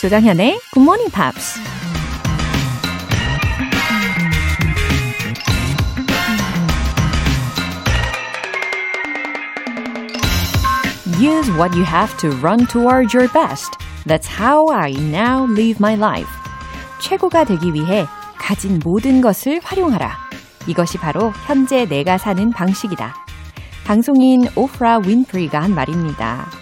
조장현의 Good Morning Pops. Use what you have to run toward your best. That's how I now live my life. 최고가 되기 위해 가진 모든 것을 활용하라. 이것이 바로 현재 내가 사는 방식이다. 방송인 오프라 윈프리가 한 말입니다.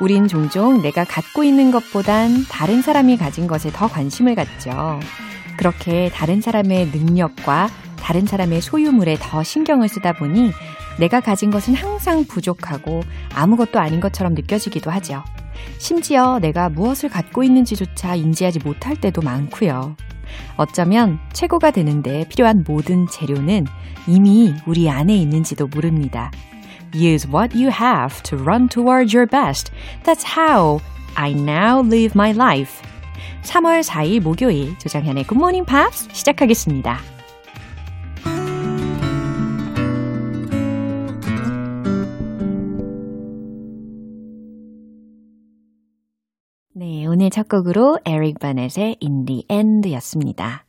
우린 종종 내가 갖고 있는 것보단 다른 사람이 가진 것에 더 관심을 갖죠. 그렇게 다른 사람의 능력과 다른 사람의 소유물에 더 신경을 쓰다 보니 내가 가진 것은 항상 부족하고 아무것도 아닌 것처럼 느껴지기도 하죠. 심지어 내가 무엇을 갖고 있는지조차 인지하지 못할 때도 많고요. 어쩌면 최고가 되는데 필요한 모든 재료는 이미 우리 안에 있는지도 모릅니다. Use what you have to run toward your best. That's how I now live my life. 3월 4일 목요일 조장현의 Good Morning Pops 시작하겠습니다. 네, 오늘 첫 곡으로 에릭 바넷의 In the End 였습니다.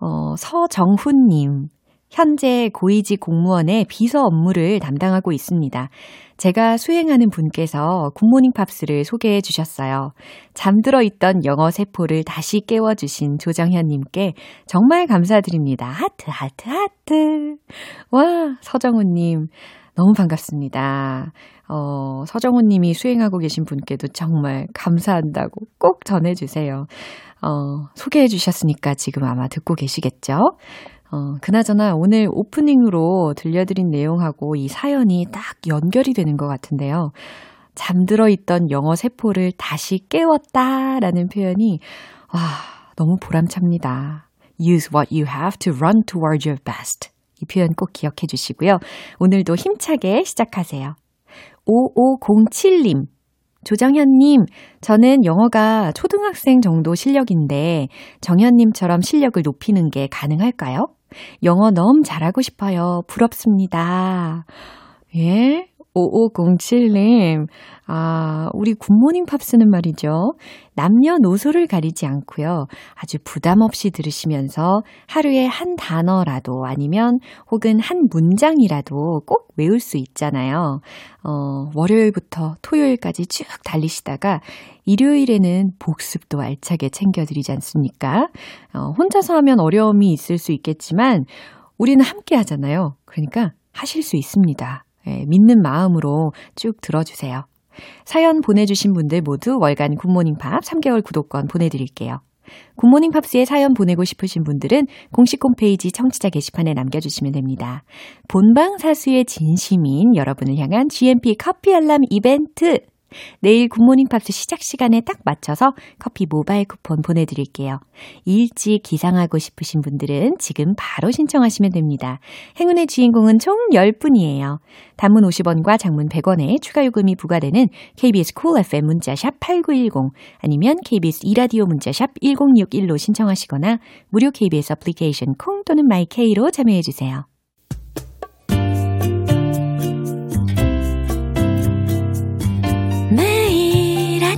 어, 서정훈님. 현재 고위직 공무원의 비서 업무를 담당하고 있습니다. 제가 수행하는 분께서 굿모닝 팝스를 소개해 주셨어요. 잠들어 있던 영어 세포를 다시 깨워 주신 조정현님께 정말 감사드립니다. 하트, 하트, 하트. 와, 서정훈님. 너무 반갑습니다. 어, 서정훈님이 수행하고 계신 분께도 정말 감사한다고 꼭 전해주세요. 어, 소개해 주셨으니까 지금 아마 듣고 계시겠죠? 어, 그나저나 오늘 오프닝으로 들려드린 내용하고 이 사연이 딱 연결이 되는 것 같은데요. 잠들어 있던 영어 세포를 다시 깨웠다라는 표현이, 와, 너무 보람찹니다. Use what you have to run toward your best. 이 표현 꼭 기억해 주시고요. 오늘도 힘차게 시작하세요. 5507님. 조정현님, 저는 영어가 초등학생 정도 실력인데 정현님처럼 실력을 높이는 게 가능할까요? 영어 너무 잘하고 싶어요. 부럽습니다. 예? 5507님. 아, 우리 굿모닝 팝스는 말이죠. 남녀노소를 가리지 않고요. 아주 부담 없이 들으시면서 하루에 한 단어라도 아니면 혹은 한 문장이라도 꼭 외울 수 있잖아요. 어, 월요일부터 토요일까지 쭉 달리시다가 일요일에는 복습도 알차게 챙겨드리지 않습니까? 어, 혼자서 하면 어려움이 있을 수 있겠지만 우리는 함께 하잖아요. 그러니까 하실 수 있습니다. 예, 믿는 마음으로 쭉 들어주세요. 사연 보내주신 분들 모두 월간 굿모닝 팝 3개월 구독권 보내드릴게요. 굿모닝 팝스에 사연 보내고 싶으신 분들은 공식 홈페이지 청취자 게시판에 남겨주시면 됩니다. 본방 사수에 진심인 여러분을 향한 GMP 커피 알람 이벤트 내일 굿모닝 팝스 시작 시간에 딱 맞춰서 커피 모바일 쿠폰 보내드릴게요. 일찍 기상하고 싶으신 분들은 지금 바로 신청하시면 됩니다. 행운의 주인공은 총 10분이에요. 단문 50원과 장문 100원의 추가 요금이 부과되는 KBS 쿨 cool FM 문자샵 8910 아니면 KBS 이라디오 문자샵 1061로 신청하시거나 무료 KBS 애플리케이션 콩 또는 마이케이로 참여해주세요.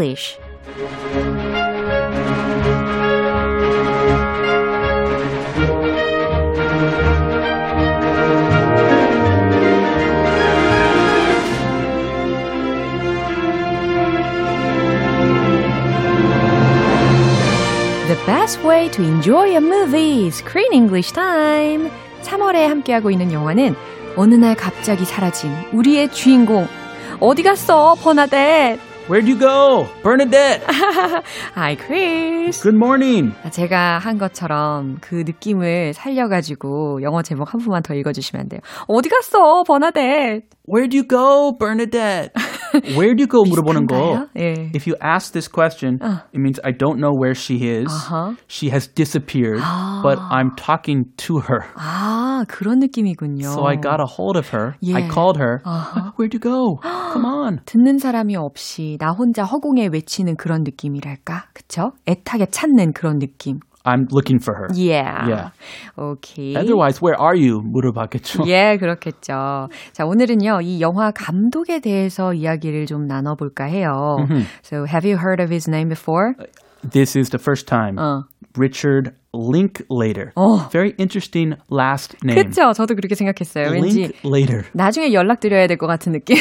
English. The best way to enjoy a movie. Screen English time. 3월에 함께하고 있는 영화는 어느 날 갑자기 사라진 우리의 주인공. 어디 갔어, 버나뎃? Where'd you go? Bernadette! Hi, Chris. Good morning. 제가 한 것처럼 그 느낌을 살려가지고 영어 제목 한 번만 더 읽어주시면 안 돼요. 어디 갔어, 버나뎃? Where'd you go, Bernadette? Where do you go 물어보는 거. 비슷한가요? 예. If you ask this question, it means I don't know where she is. Uh-huh. She has disappeared, but I'm talking to her. 아, 그런 느낌이군요. So I got a hold of her. I Yeah. called her. Where'd you go? Come on. 듣는 사람이 없이 나 혼자 허공에 외치는 그런 느낌이랄까? 그쵸? 애타게 찾는 그런 느낌. I'm looking for her. Yeah. Yeah. 오케이. Otherwise, where are you? 물어봤겠죠. 예, 그렇겠죠. 자, 오늘은요, 이 영화 감독에 대해서 이야기를 좀 나눠볼까 해요. So, have you heard of his name before? This is the first time. 어. Richard Linklater. 어. Very interesting last name. 그쵸? 저도 그렇게 생각했어요. 왠지 Linklater. 나중에 연락드려야 될 것 같은 느낌.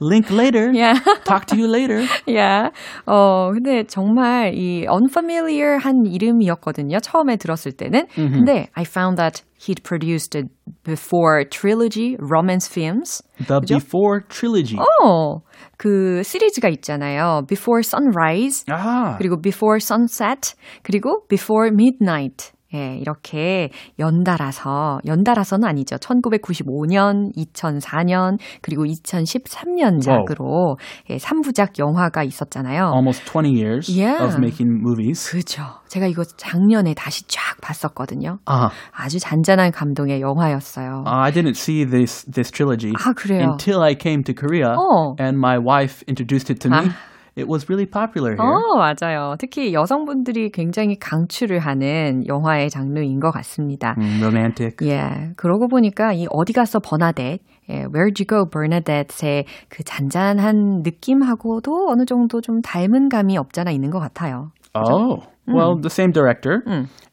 Linklater. yeah. Talk to you later. yeah. 어, 근데 정말 이 unfamiliar한 이름이었거든요. 처음에 들었을 때는. 근데 I found that he'd produced a before trilogy romance films. The Before Trilogy. 어, 그 시리즈가 있잖아요. Before Sunrise, 아. 그리고 Before Sunset, 그리고 Before Midnight. 예, 이렇게 연달아서, 연달아서는 아니죠. 1995년, 2004년, 그리고 2013년작으로 예, 3부작 영화가 있었잖아요. Almost 20 years Yeah. of making movies. 그죠. 제가 이거 작년에 다시 쫙 봤었거든요. Uh, 아주 잔잔한 감동의 영화였어요. I didn't see this this trilogy 아, 그래요? until I came to Korea 어. and my wife introduced it to me. 아. It was really popular here. 어, 맞아요. 특히 여성분들이 굉장히 강추를 하는 영화의 장르인 것 같습니다. Mm, romantic. 예, 그러고 보니까 이 어디 가서 버나뎃, 예, Where'd You Go, Bernadette의 그 잔잔한 느낌하고도 어느 정도 좀 닮은 감이 없잖아 있는 것 같아요. Oh, well, the same director.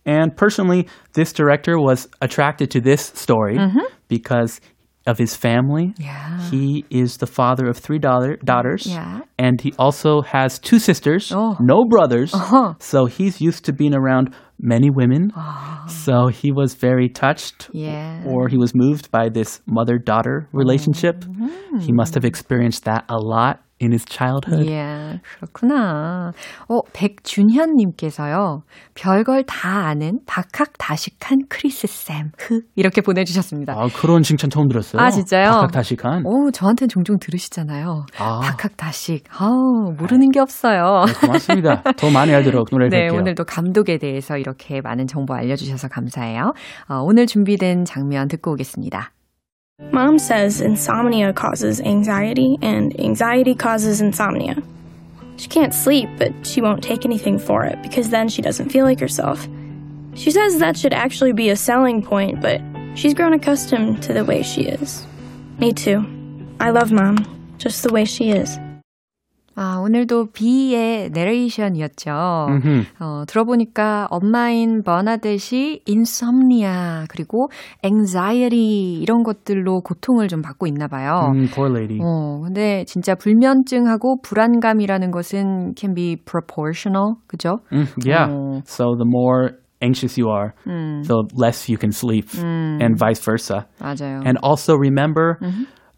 And personally, this director was attracted to this story because of his family. Yeah. He is the father of three daughter, daughters. Yeah. And he also has two sisters, Oh. no brothers. Uh-huh. So he's used to being around many women. So he was very touched Yeah. or he was moved by this mother daughter relationship. He must have experienced that a lot in his childhood. 예, 그렇구나. 어, 백준현 님께서요, 별걸 다 아는 박학다식한 크리스 쌤, 흐, 이렇게 보내 주셨습니다. 아, 그런 칭찬 처음 들었어요. 아, 진짜요? 박학다식한. 오, 저한테는 종종 들으시잖아요. 아. 박학다식. 아우, 모르는 게 없어요. 네, 고맙습니다. 더 많이 알도록 네, 노력할게요. 오늘도 감독에 대해서 이렇게 많은 정보 알려 주셔서 감사해요. 어, 오늘 준비된 장면 듣고 오겠습니다. Mom says insomnia causes anxiety, and anxiety causes insomnia. She can't sleep, but she won't take anything for it because then she doesn't feel like herself. She says that should actually be a selling point, but she's grown accustomed to the way she is. Me too. I love Mom, just the way she is. 아, 오늘도 비의 내레이션이었죠. 어, 들어보니까 엄마인 버나뎃이 인썸니아 그리고 anxiety 이런 것들로 고통을 좀 받고 있나 봐요. 음, poor lady. 어, 근데 진짜 불면증하고 불안감이라는 것은 can be proportional. 그죠? 음, yeah. 어. So the more anxious you are, the less you can sleep, and vice versa. 맞아요. And also remember,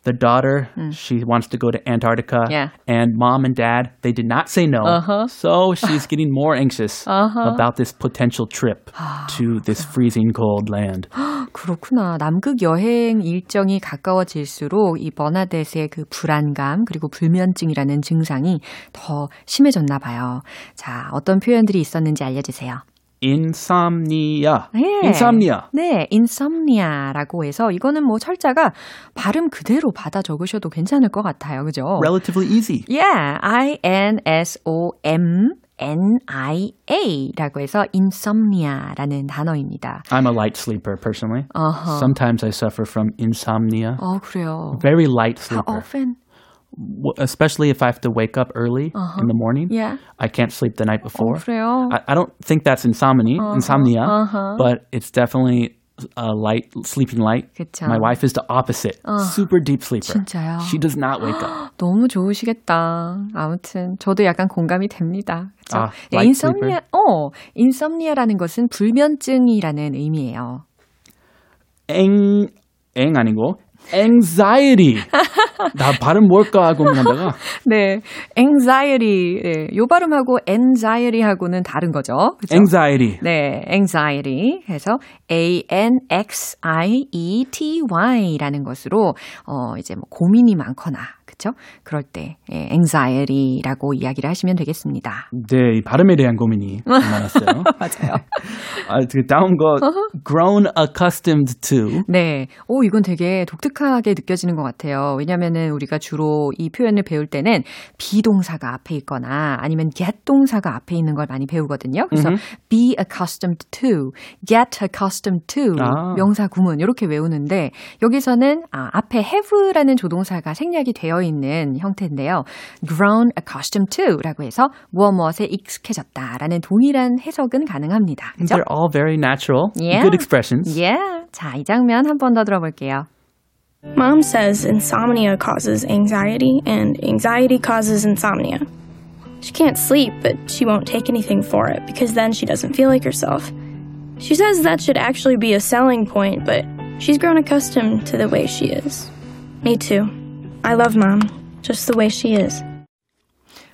the daughter, she wants to go to Antarctica, Yeah. and mom and dad, they did not say no. Uh-huh. So she's getting more anxious about this potential trip to this freezing cold land. 그렇구나. 남극 여행 일정이 가까워질수록 이 버나뎃의 그 불안감 그리고 불면증이라는 증상이 더 심해졌나 봐요. 자, 어떤 표현들이 있었는지 알려주세요. Insomnia. 네. Insomnia. 네, insomnia라고 해서 이거는 뭐 철자가 발음 그대로 받아 적으셔도 괜찮을 것 같아요. 그죠? Relatively easy. Yeah, I N S O M N I A라고 해서 insomnia라는 단어입니다. I'm a light sleeper personally. Uh-huh. Sometimes I suffer from insomnia. 어, 그래요. Very light How sleeper. often? W- Especially if I have to wake up early in the morning. Yeah. I can't sleep the night 어, before. 그래요. I, I don't think that's insomnia, insomnia, uh-huh. but it's definitely a light, sleeping light. 그쵸. My wife is the opposite. Super deep sleeper. 진짜요? She does not wake up. 너무 좋으시겠다. 아무튼 저도 약간 공감이 됩니다. 그쵸? 아, 네, light 인썸니아, 어, 인썸니아라는 것은 불면증이라는 의미예요. 앵, 앵 아니고 anxiety. 나 발음 뭘까 고민하다가. 네. anxiety. 네. 요 발음하고 anxiety하고는 다른 거죠. 그죠? anxiety. 네. anxiety 해서 a-n-x-i-e-t-y라는 것으로 어 이제 뭐 고민이 많거나 그렇죠? 그럴 때 예, anxiety라고 이야기를 하시면 되겠습니다. 네, 이 발음에 대한 고민이 많았어요. 맞아요. 아, 그 다음 거 grown accustomed to. 네. 오, 이건 되게 독특하게 느껴지는 것 같아요. 왜냐면은 우리가 주로 이 표현을 배울 때는 비동사가 앞에 있거나 아니면 get 동사가 앞에 있는 걸 많이 배우거든요. 그래서 mm-hmm. be accustomed to, get accustomed to 아. 명사 구문 이렇게 외우는데 여기서는 아, 앞에 have라는 조동사가 생략이 되어 있는 형태인데요. grown accustomed to라고 해서 무엇 무엇에 익숙해졌다라는 동일한 해석은 가능합니다. 그죠? They're all very natural, yeah. good expressions. Yeah. 자, 이 장면 한 번 더 들어볼게요. Mom says insomnia causes anxiety, and anxiety causes insomnia. She can't sleep, but she won't take anything for it because then she doesn't feel like herself. She says that should actually be a selling point, but she's grown accustomed to the way she is. Me too. I love mom, just the way she is.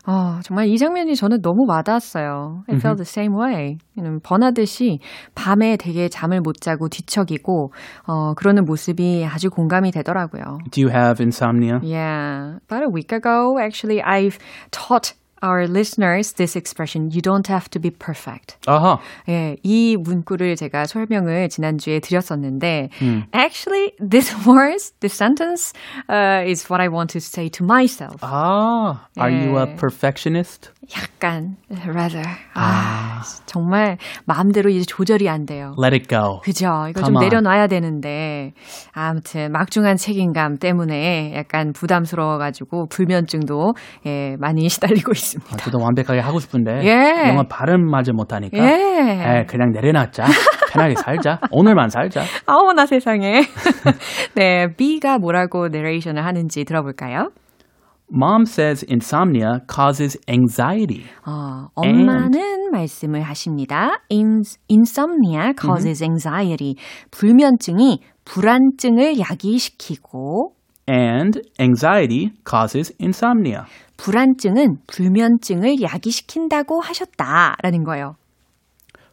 어, 정말 이 장면이 저는 너무 와닿았어요. I felt the same way. 번하듯이 밤에 되게 잠을 못 자고 뒤척이고 어, 그러는 모습이 아주 공감이 되더라고요. Do you have insomnia? Yeah. About a week ago, actually, I've taught our listeners this expression, you don't have to be perfect. 아하. 예, 이 문구를 제가 설명을 지난주에 드렸었는데, 음. actually, this words, this sentence, uh, is what I want to say to myself. 아, are 예. you a perfectionist? 약간, rather. 아, 아, 정말 마음대로 이제 조절이 안 돼요. Let it go. 그죠. 이거 좀 on. 내려놔야 되는데, 아무튼 막중한 책임감 때문에 약간 부담스러워가지고 불면증도 예, 많이 시달리고 있습니다. 아, 저도 완벽하게 하고 싶은데 예. 영어 발음 맞을 못하니까 예. 에, 그냥 내려놨자. 편하게 살자. 오늘만 살자. 어머나 세상에. 네, B가 뭐라고 내레이션을 하는지 들어볼까요? Mom says insomnia causes anxiety. 어, 엄마는 and... 말씀을 하십니다. In, insomnia causes mm-hmm. anxiety. 불면증이 불안증을 야기시키고 and anxiety causes insomnia. 불안증은 불면증을 야기시킨다고 하셨다라는 거예요.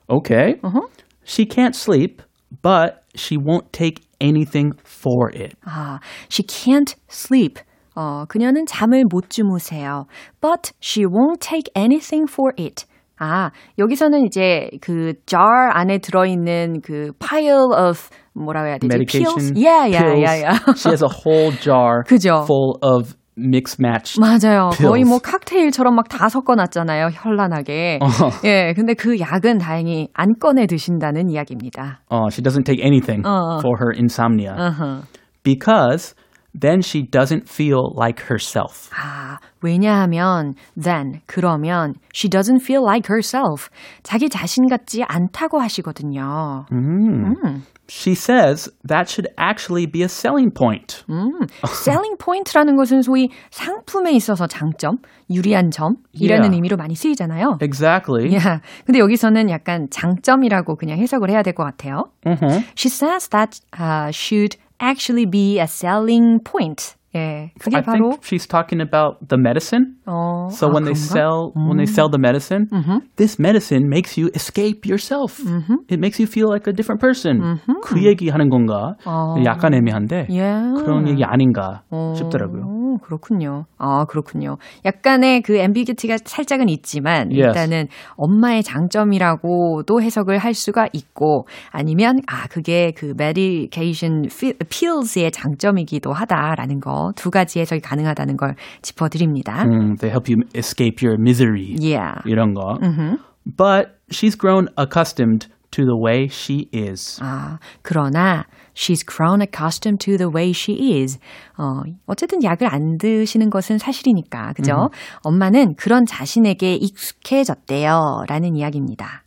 Okay. Uh-huh. She can't sleep, but she won't take anything for it. 아, she can't sleep. 어, 그녀는 잠을 못 주무세요. But she won't take anything for it. 아, 여기서는 이제 그 jar 안에 들어있는 그 pile of 뭐라고 해야 되지? Medication, pills? Yeah, yeah, pills. yeah, yeah. she has a whole jar 그죠? full of mix match. 맞아요. pills. 거의 뭐 칵테일처럼 막 다 섞어놨잖아요. 현란하게. uh-huh. 예, 근데 그 약은 다행히 안 꺼내 드신다는 이야기입니다. Oh, she doesn't take anything uh-huh. for her insomnia. Uh-huh. Because then she doesn't feel like herself. 아, 왜냐하면 then 그러면 she doesn't feel like herself. 자기 자신 같지 않다고 하시거든요. 음. 음. She says that should actually be a selling point. 음, selling point라는 것은 소위 상품에 있어서 장점, 유리한 점이라는 yeah. 의미로 많이 쓰이잖아요. Exactly. Yeah. 근데 여기서는 약간 장점이라고 그냥 해석을 해야 될 것 같아요. Uh-huh. She says that uh, should actually be a selling point. 예, 그게 I 바로 think she's talking about the medicine. 어, so 아, when they sell 음. when they sell the medicine, mm-hmm. this medicine makes you escape yourself. Mm-hmm. It makes you feel like a different person. Mm-hmm. 그 얘기 하는 건가? 어. 약간 애매한데 yeah. 그런 얘기 아닌가 어. 싶더라고요. 그렇군요. 아, 그렇군요. 약간의 그 ambiguity가 살짝은 있지만 yes. 일단은 엄마의 장점이라고도 해석을 할 수가 있고 아니면 아, 그게 그 medication pills의 장점이기도 하다라는 거 두 가지 해석이 가능하다는 걸 짚어 드립니다. Mm, they help you escape your misery. Yeah. 이런 거. Mm-hmm. But she's grown accustomed to the way she is. 아, 그러나 she's grown accustomed to the way she is. 어, 어쨌든 약을 안 드시는 것은 사실이니까, 그죠? 음. 엄마는 그런 자신에게 익숙해졌대요. 라는 이야기입니다.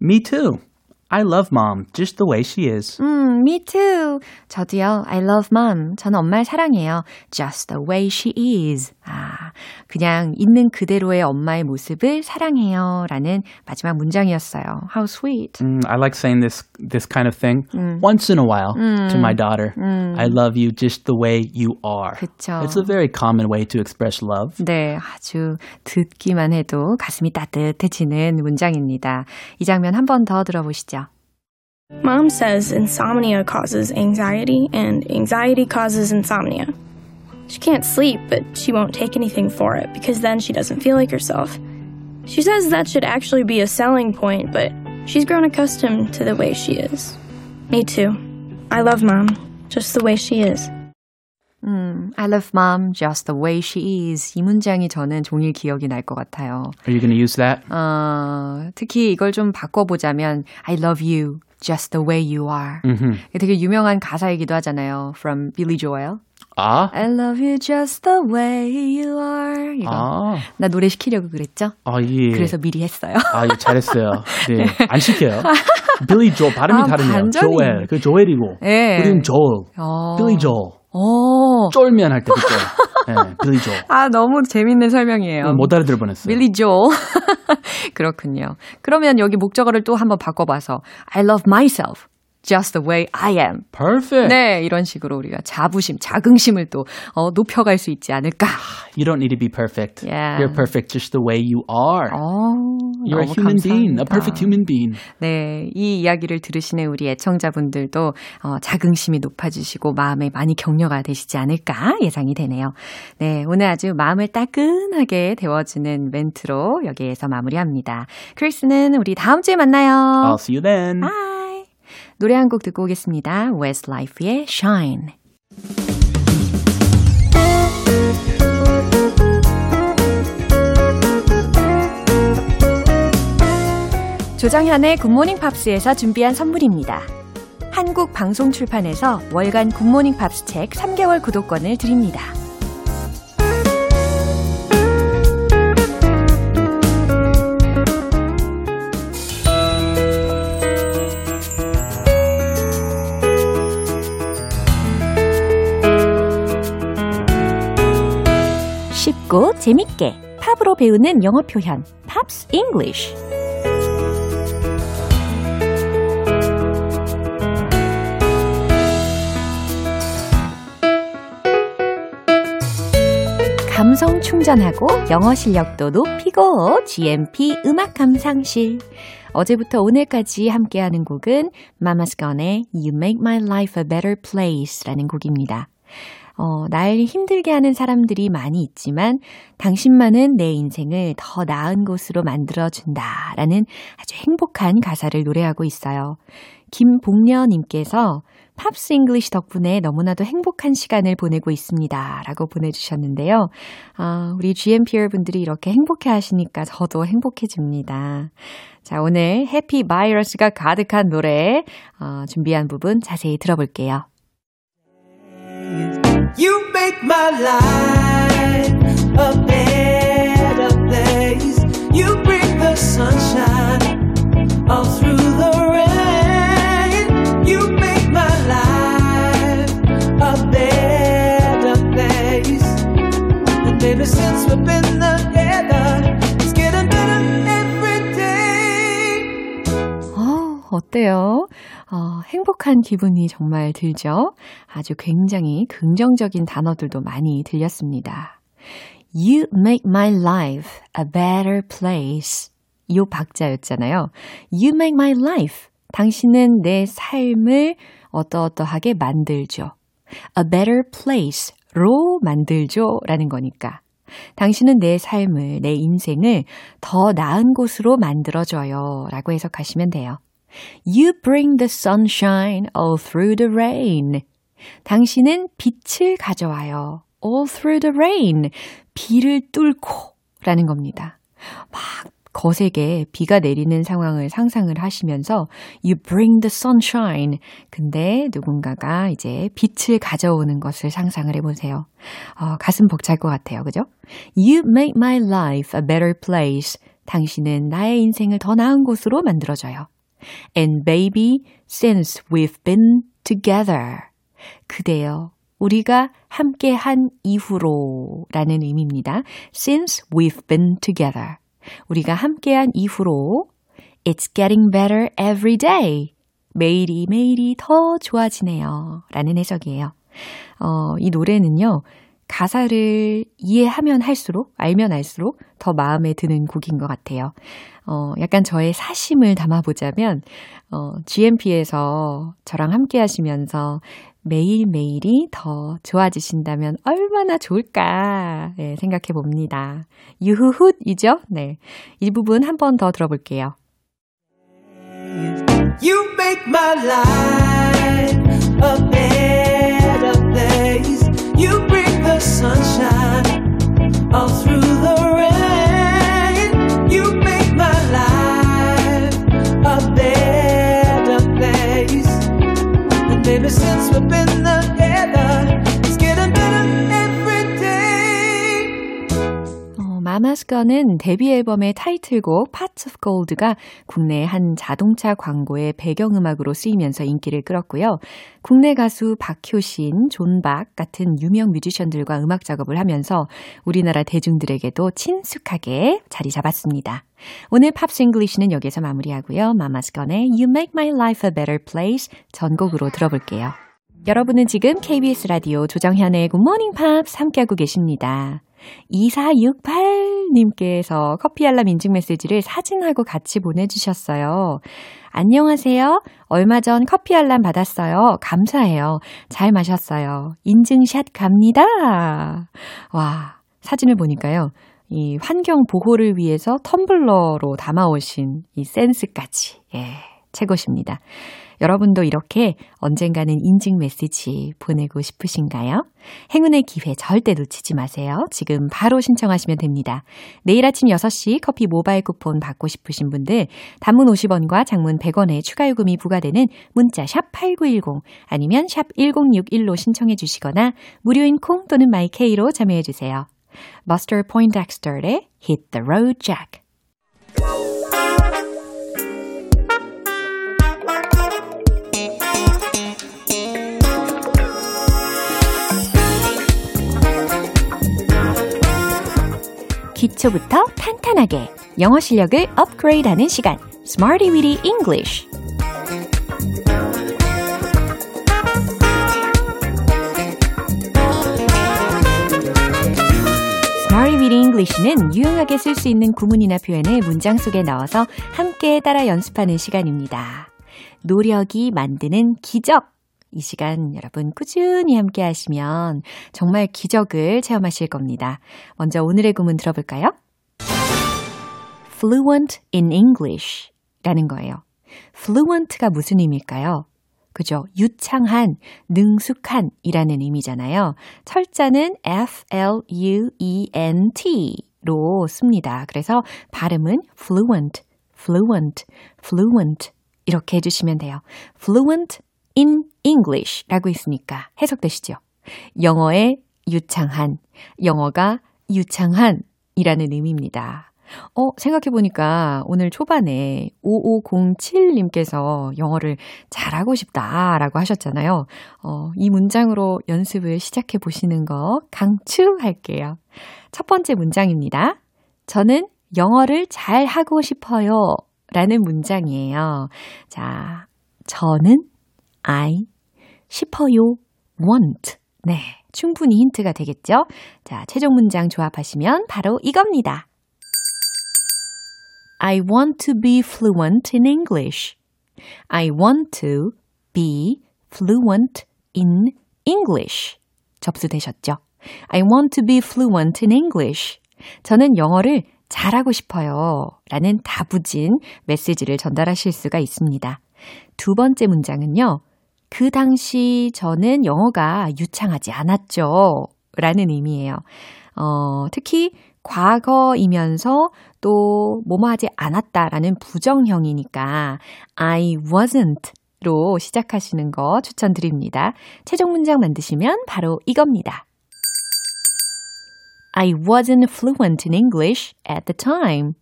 Me too. I love mom just the way she is. 음, me too. 저도요. I love mom. 저는 엄마를 사랑해요. Just the way she is. 아, 그냥 있는 그대로의 엄마의 모습을 사랑해요. 라는 마지막 문장이었어요. How sweet. Mm, I like saying this, this kind of thing mm. once in a while mm. to my daughter. I love you just the way you are. 그쵸. It's a very common way to express love. 네, 아주 듣기만 해도 가슴이 따뜻해지는 문장입니다. 이 장면 한 번 더 들어보시죠. Mom says insomnia causes anxiety, and anxiety causes insomnia. She can't sleep, but she won't take anything for it because then she doesn't feel like herself. She says that should actually be a selling point, but she's grown accustomed to the way she is. Me too. I love mom, just the way she is. 음, I love mom just the way she is. 이 문장이 저는 종일 기억이 날 것 같아요. Are you going to use that? 어, 특히 이걸 좀 바꿔보자면 I love you just the way you are. Mm-hmm. 되게 유명한 가사이기도 하잖아요. From Billy Joel. 아? I love you just the way you are. 이거. 아. 나 노래 시키려고 그랬죠? 아, 예. 그래서 미리 했어요. 아, 예, 잘했어요. 네. 안 시켜요. 빌리 조 발음이 아, 다르네요. 반전이... 조엘. 그 조엘이고. 예. 우리는 조엘. 어. 빌리 조. 오. 쫄면 할 때 그때. 네, 빌리 조. 아, 너무 재밌는 설명이에요. 못 알아들 뻔했어요. 빌리 조. 그렇군요. 그러면 여기 목적어를 또 한번 바꿔봐서 I love myself. Just the way I am. Perfect. 네, 이런 식으로 우리가 자부심, 자긍심을 또 어, 높여갈 수 있지 않을까. You don't need to be perfect. Yeah. You're perfect just the way you are. 어, You're a human 감사합니다. being, a perfect human being. 네, 이 이야기를 들으시는 우리 애청자분들도 어, 자긍심이 높아지시고 마음에 많이 격려가 되시지 않을까 예상이 되네요. 네, 오늘 아주 마음을 따끈하게 데워주는 멘트로 여기에서 마무리합니다. 크리스는 우리 다음 주에 만나요. I'll see you then. Bye. 노래 한 곡 듣고 오겠습니다. Westlife의 Shine. 조정현의 굿모닝 팝스에서 준비한 선물입니다. 한국 방송 출판에서 월간 굿모닝 팝스 책 3개월 구독권을 드립니다. 재밌게 팝으로 배우는 영어 표현 Pops English 감성 충전하고 영어 실력도 높이고 GMP 음악 감상실 어제부터 오늘까지 함께하는 곡은 Mamas Gun의 You Make My Life a Better Place라는 곡입니다. 어, 날 힘들게 하는 사람들이 많이 있지만 당신만은 내 인생을 더 나은 곳으로 만들어준다. 라는 아주 행복한 가사를 노래하고 있어요. 김복녀님께서 Pops English 덕분에 너무나도 행복한 시간을 보내고 있습니다. 라고 보내주셨는데요. 아, 우리 GMPer 분들이 이렇게 행복해 하시니까 저도 행복해집니다. 자, 오늘 happy 바이러스가 가득한 노래 어, 준비한 부분 자세히 들어볼게요. You make my life a better place. You bring the sunshine all through the rain. You make my life a better place. And baby, since we've been 어, 어때요? 어, 행복한 기분이 정말 들죠? 아주 굉장히 긍정적인 단어들도 많이 들렸습니다. You make my life a better place. 요 박자였잖아요. You make my life. 당신은 내 삶을 어떠어떠하게 만들죠. A better place로 만들죠. 라는 거니까. 당신은 내 삶을, 내 인생을 더 나은 곳으로 만들어줘요. 라고 해석하시면 돼요. You bring the sunshine all through the rain. 당신은 빛을 가져와요. all through the rain. 비를 뚫고 라는 겁니다. 막 거세게 비가 내리는 상황을 상상을 하시면서 you bring the sunshine. 근데 누군가가 이제 빛을 가져오는 것을 상상을 해보세요. 어, 가슴 벅찰 것 같아요. 그죠? You make my life a better place. 당신은 나의 인생을 더 나은 곳으로 만들어줘요. And baby, since we've been together. 그대여, 우리가 함께 한 이후로 라는 의미입니다. Since we've been together. 우리가 함께 한 이후로 It's getting better every day. 매일이 매일이 더 좋아지네요. 라는 해석이에요. 어, 이 노래는요, 가사를 이해하면 할수록, 알면 알수록 더 마음에 드는 곡인 것 같아요. 어, 약간 저의 사심을 담아보자면, 어, GMP에서 저랑 함께 하시면서 매일매일이 더 좋아지신다면 얼마나 좋을까 네, 생각해 봅니다. 유후훗이죠? 네. 이 부분 한 번 더 들어볼게요. You make my life a better place. You sunshine 어, 마마스건은 데뷔 앨범의 타이틀곡 Parts of Gold가 국내 한 자동차 광고의 배경음악으로 쓰이면서 인기를 끌었고요. 국내 가수 박효신, 존박 같은 유명 뮤지션들과 음악 작업을 하면서 우리나라 대중들에게도 친숙하게 자리 잡았습니다. 오늘 Pops English는 여기서 마무리하고요. Mamas Gun의 You Make My Life a Better Place 전곡으로 들어볼게요. 여러분은 지금 KBS 라디오 조정현의 Morning Pops 함께하고 계십니다. 2468 님께서 커피 알람 인증 메시지를 사진하고 같이 보내주셨어요. 안녕하세요. 얼마 전 커피 알람 받았어요. 감사해요. 잘 마셨어요. 인증샷 갑니다. 와, 사진을 보니까요. 이 환경 보호를 위해서 텀블러로 담아오신 이 센스까지. 예, 최고십니다. 여러분도 이렇게 언젠가는 인증 메시지 보내고 싶으신가요? 행운의 기회 절대 놓치지 마세요. 지금 바로 신청하시면 됩니다. 내일 아침 6시 커피 모바일 쿠폰 받고 싶으신 분들 단문 50원과 장문 100원의 추가 요금이 부과되는 문자 샵 8910 아니면 샵 1061로 신청해 주시거나 무료인 콩 또는 마이케이로 참여해 주세요. Buster Poindexter의 Hit the Road Jack 기초부터 탄탄하게 영어 실력을 업그레이드하는 시간. Smarty Weedy English. Weedy English는 유용하게 쓸 수 있는 구문이나 표현을 문장 속에 넣어서 함께 따라 연습하는 시간입니다. 노력이 만드는 기적 이 시간 여러분 꾸준히 함께 하시면 정말 기적을 체험하실 겁니다. 먼저 오늘의 구문 들어볼까요? fluent in English 라는 거예요. fluent가 무슨 의미일까요? 그죠? 유창한, 능숙한 이라는 의미잖아요. 철자는 F-L-U-E-N-T 로 씁니다. 그래서 발음은 fluent, fluent, fluent 이렇게 해주시면 돼요. fluent in English 라고 있으니까 해석되시죠? 영어의 유창한, 영어가 유창한 이라는 의미입니다. 어, 생각해보니까 오늘 초반에 5507님께서 영어를 잘하고 싶다 라고 하셨잖아요. 어, 이 문장으로 연습을 시작해 보시는 거 강추할게요. 첫 번째 문장입니다. 저는 영어를 잘 하고 싶어요. 라는 문장이에요. 자, 저는 I 싶어요. want. 네. 충분히 힌트가 되겠죠? 자, 최종 문장 조합하시면 바로 이겁니다. I want to be fluent in English. I want to be fluent in English. 접수되셨죠? I want to be fluent in English. 저는 영어를 잘하고 싶어요. 라는 다부진 메시지를 전달하실 수가 있습니다. 두 번째 문장은요. 그 당시 저는 영어가 유창하지 않았죠. 라는 의미예요. 어, 특히 과거이면서 또 뭐뭐 하지 않았다라는 부정형이니까 I wasn't 로 시작하시는 거 추천드립니다. 최종 문장 만드시면 바로 이겁니다. I wasn't fluent in English at the time.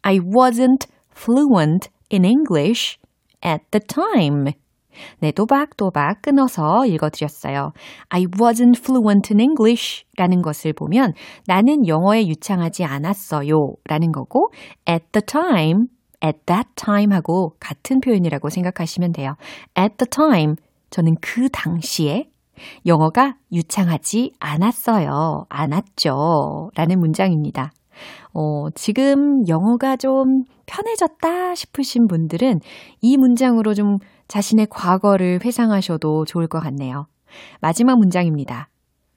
I wasn't fluent in English at the time. 네, 또박또박 끊어서 읽어드렸어요. I wasn't fluent in English 라는 것을 보면 나는 영어에 유창하지 않았어요 라는 거고 at the time, at that time 하고 같은 표현이라고 생각하시면 돼요. at the time, 저는 그 당시에 영어가 유창하지 않았어요. 않았죠. 라는 문장입니다. 어, 지금 영어가 좀 편해졌다 싶으신 분들은 이 문장으로 좀 자신의 과거를 회상하셔도 좋을 것 같네요. 마지막 문장입니다.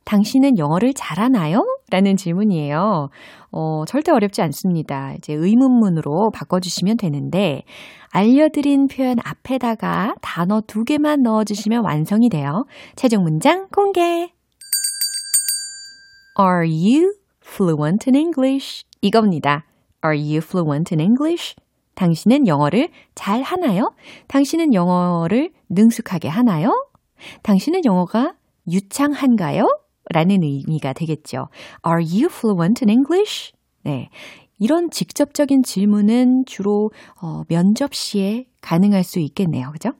당신은 영어를 잘하나요? 라는 질문이에요. 어, 절대 어렵지 않습니다. 이제 의문문으로 바꿔주시면 되는데, 알려드린 표현 앞에다가 단어 두 개만 넣어주시면 완성이 돼요. 최종 문장 공개! Are you fluent in English? 이겁니다. Are you fluent in English? 당신은 영어를 잘 하나요? 당신은 영어를 능숙하게 하나요? 당신은 영어가 유창한가요? 라는 의미가 되겠죠. Are you fluent in English? 네. 이런 직접적인 질문은 주로 어, 면접 시에 가능할 수 있겠네요. 그죠?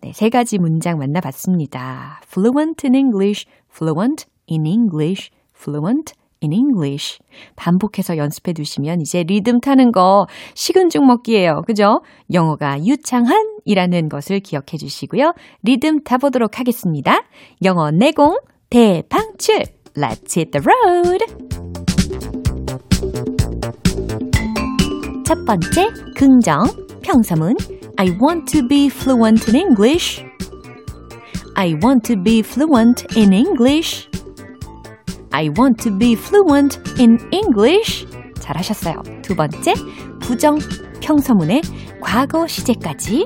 네, 세 가지 문장 만나봤습니다. fluent in English, fluent in English, fluent in English. 반복해서 연습해 두시면 이제 리듬 타는 거 식은 죽 먹기예요. 그죠? 영어가 유창한 이라는 것을 기억해 주시고요. 리듬 타보도록 하겠습니다. 영어 내공 대방출. Let's hit the road. 첫 번째, 긍정, 평서문. I want to be fluent in English. I want to be fluent in English. I want to be fluent in English. 잘하셨어요. 두 번째, 부정 평서문의 과거 시제까지.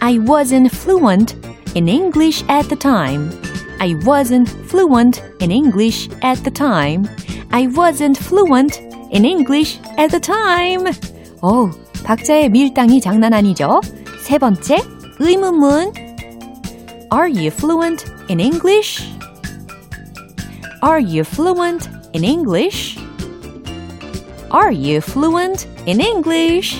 I wasn't fluent in English at the time. I wasn't fluent in English at the time. I wasn't fluent in English at the time. 오, 박자의 밀당이 장난 아니죠? 세 번째, 의문문. Are you fluent in English? Are you fluent in English? Are you fluent in English?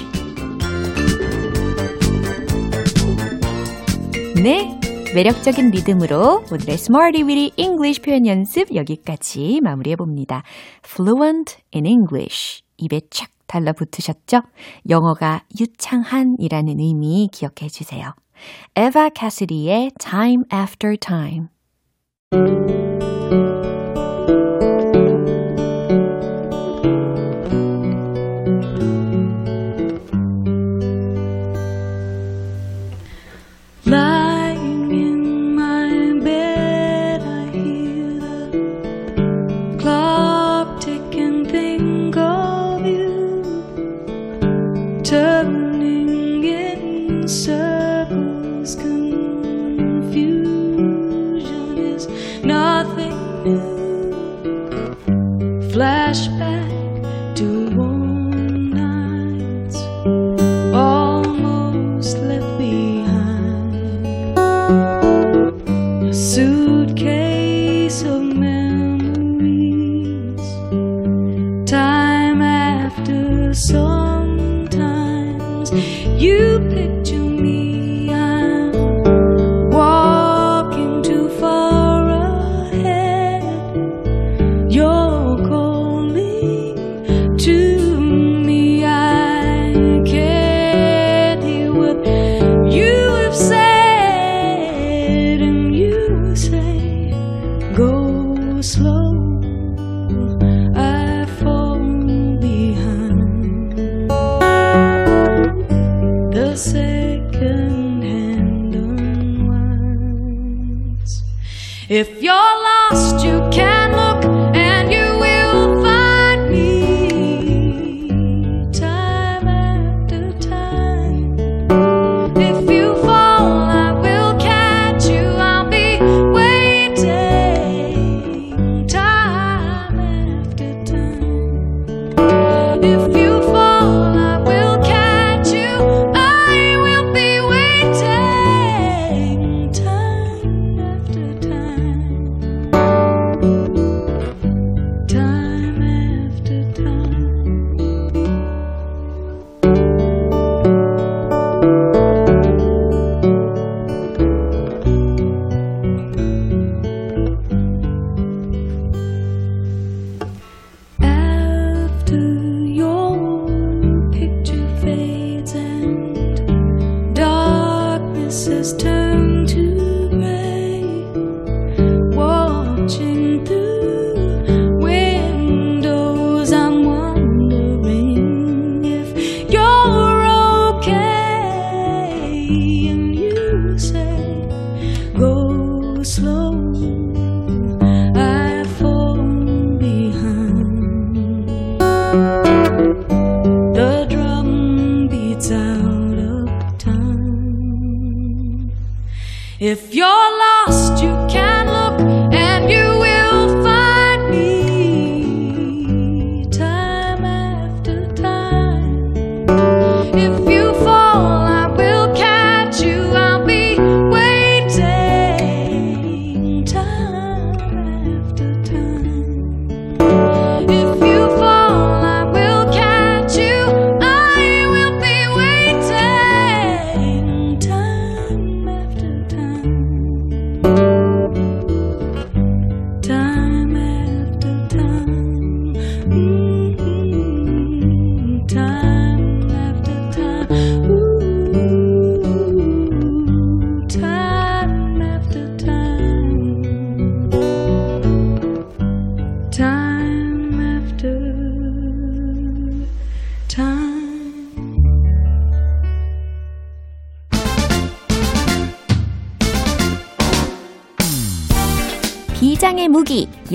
네, 매력적인 리듬으로 오늘의 Smarty Weedy English 표현 연습 여기까지 마무리해 봅니다. Fluent in English 입에 착 달라붙으셨죠? 영어가 유창한이라는 의미 기억해 주세요. 에바 캐시디의 Time After Time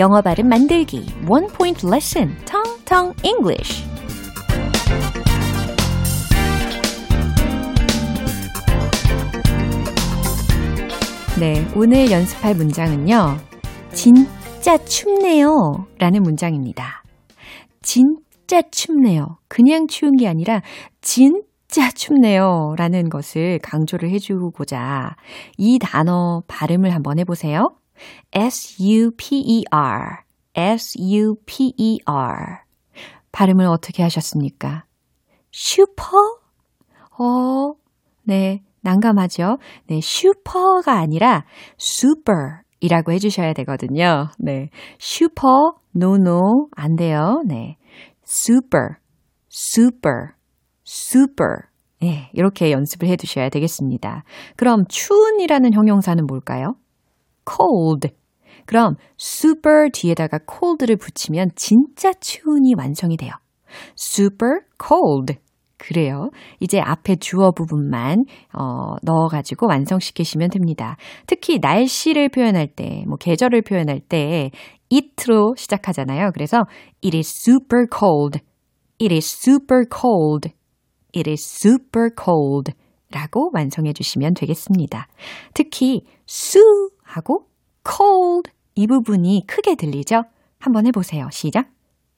영어 발음 만들기, 원 포인트 레슨, 텅텅 English. 네, 오늘 연습할 문장은요. 진짜 춥네요. 라는 문장입니다. 진짜 춥네요. 그냥 추운 게 아니라 진짜 춥네요. 라는 것을 강조를 해주고자 이 단어 발음을 한번 해보세요. S-U-P-E-R. S-U-P-E-R. 발음을 어떻게 하셨습니까? 슈퍼? 어, 네, 난감하죠? 네, 슈퍼가 아니라 super 이라고 해주셔야 되거든요. 네, 슈퍼, no, no, 안 돼요. 네, super, super, super. 네, 이렇게 연습을 해 두셔야 되겠습니다. 그럼 추운이라는 형용사는 뭘까요? Cold. 그럼 super 뒤에다가 cold를 붙이면 진짜 추운이 완성이 돼요. super cold. 그래요. 이제 앞에 주어 부분만 어, 넣어가지고 완성시키시면 됩니다. 특히 날씨를 표현할 때, 뭐 계절을 표현할 때 it로 시작하잖아요. 그래서 it is super cold. It is super cold. It is super cold. 라고 완성해 주시면 되겠습니다. 특히 수 하고 cold 이 부분이 크게 들리죠? 한번 해보세요. 시작.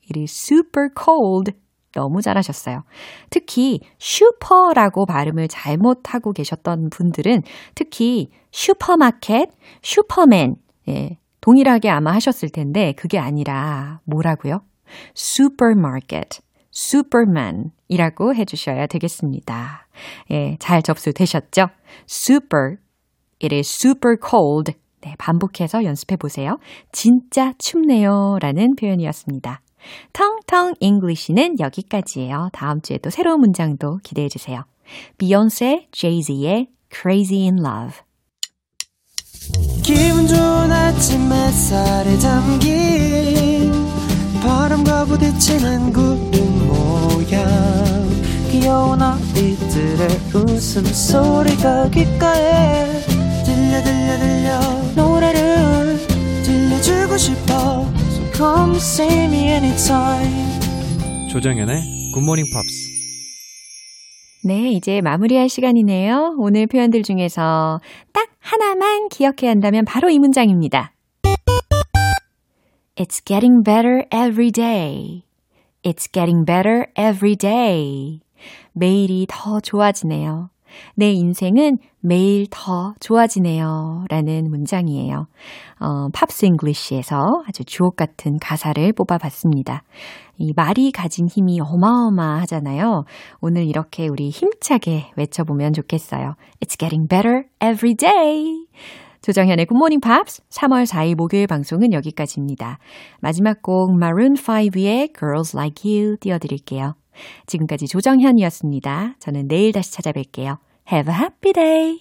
It is super cold. 너무 잘하셨어요. 특히 슈퍼라고 발음을 잘못하고 계셨던 분들은 특히 슈퍼마켓, 슈퍼맨 예, 동일하게 아마 하셨을 텐데 그게 아니라 뭐라고요? supermarket, superman이라고 해주셔야 되겠습니다. 예, 잘 접수되셨죠? super, it is super cold. 네, 반복해서 연습해 보세요. 진짜 춥네요. 라는 표현이었습니다. 텅텅 English는 여기까지예요. 다음 주에 또 새로운 문장도 기대해 주세요. 비욘세, 제이지의 Crazy in Love. 기분 좋은 아침 햇살에 담긴 바람과 부딪히는 구름 모양 귀여운 아이들의 웃음소리가 귓가에 들려 들려 들려 노래를 들려주고 싶어 So come see me anytime 조정연의 굿모닝 팝스 네, 이제 마무리할 시간이네요. 오늘 표현들 중에서 딱 하나만 기억해야 한다면 바로 이 문장입니다. It's getting better every day. It's getting better every day. 매일이 더 좋아지네요. 내 인생은 매일 더 좋아지네요. 라는 문장이에요. 어, Pops English에서 아주 주옥 같은 가사를 뽑아봤습니다. 이 말이 가진 힘이 어마어마하잖아요. 오늘 이렇게 우리 힘차게 외쳐보면 좋겠어요. It's getting better every day. 조정현의 굿모닝 팝스 3월 4일 목요일 방송은 여기까지입니다. 마지막 곡 Maroon 5의 Girls Like You 띄워드릴게요. 지금까지 조정현이었습니다. 저는 내일 다시 찾아뵐게요. Have a happy day!